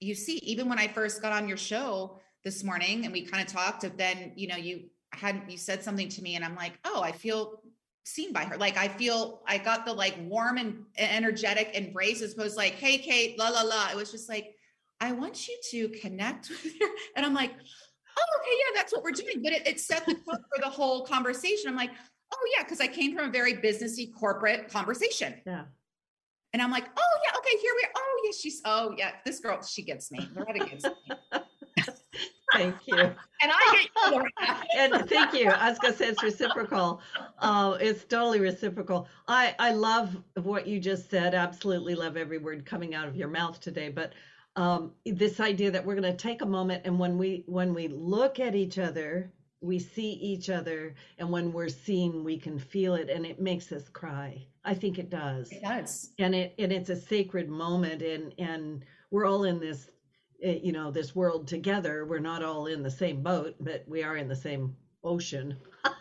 you see. Even when I first got on your show this morning and we kind of talked, then, you know, you had you said something to me and I'm like, "Oh, I feel seen by her. Like I feel I got the like warm and energetic embrace as opposed to like, hey Kate, la la la. It was just like, I want you to connect *laughs* with her. And I'm like, oh, okay, yeah, that's what we're doing. But it, it set the tone for the whole conversation. I'm like, oh yeah, because I came from a very businessy corporate conversation. Yeah. And I'm like, oh yeah, okay, here we are. Oh yeah, she's oh yeah, this girl, she gets me. Loretta gets me. Thank you. and I get you. *laughs* and thank you. I was gonna say it's reciprocal. Uh, it's totally reciprocal. I I love what you just said. Absolutely love every word coming out of your mouth today. But um, this idea that we're gonna take a moment and when we when we look at each other, we see each other, and when we're seen, we can feel it, and it makes us cry. I think it does. It does. And it and it's a sacred moment, and and we're all in this you know this world together we're not all in the same boat but we are in the same ocean. *laughs*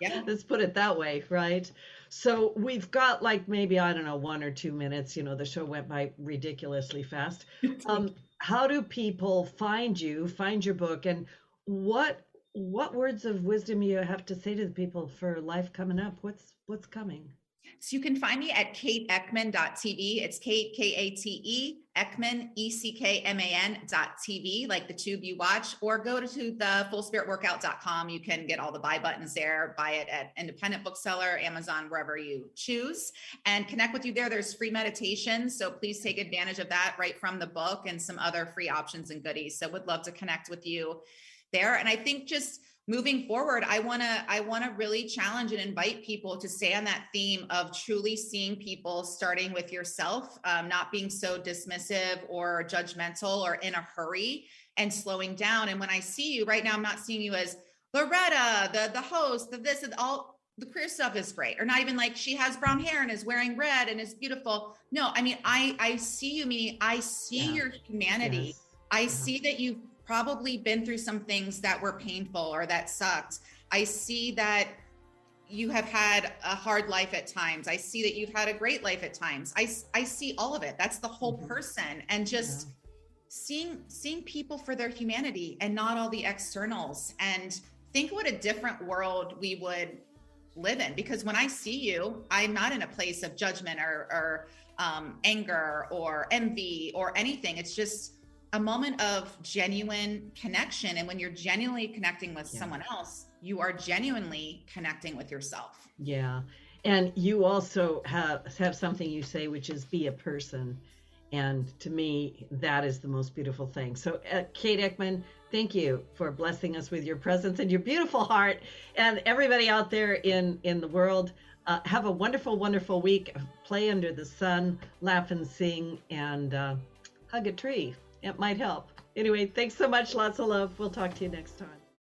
Yeah. let's put it that way right? So we've got like maybe i don't know one or two minutes you know the show went by ridiculously fast. *laughs* Um, how do people find you find your book and what what words of wisdom you have to say to the people for life coming up? What's what's coming so you can find me at kateeckman.tv. It's Kate, K A T E, Eckman, E C K M A N TV, like the tube you watch, or go to the fullspiritworkout.com. You can get all the buy buttons there, buy it at independent bookseller, Amazon, wherever you choose, and connect with you there. There's free meditation. So please take advantage of that right from the book and some other free options and goodies. So would love to connect with you there. And I think just moving forward i want to i want to really challenge and invite people to stay on that theme of truly seeing people starting with yourself um, not being so dismissive or judgmental or in a hurry and slowing down and when i see you right now i'm not seeing you as loretta the the host the this and all the queer stuff is great or not even like she has brown hair and is wearing red and is beautiful no i mean i i see you meaning i see yeah. your humanity yes. i yeah. see that you probably been through some things that were painful or that sucked. I see that you have had a hard life at times. I see that you've had a great life at times. I I see all of it. That's the whole mm-hmm. person and just yeah. seeing seeing people for their humanity and not all the externals and think what a different world we would live in because when I see you, I'm not in a place of judgment or or um, anger or envy or anything. It's just a moment of genuine connection. And when you're genuinely connecting with yeah. someone else, you are genuinely connecting with yourself. Yeah. And you also have have something you say, which is be a person. And to me, that is the most beautiful thing. So, uh, Kate Eckman, thank you for blessing us with your presence and your beautiful heart. And everybody out there in in the world, Uh, have a wonderful, wonderful week. Play under the sun, laugh and sing, and uh, hug a tree. It might help. Anyway, thanks so much. Lots of love. We'll talk to you next time.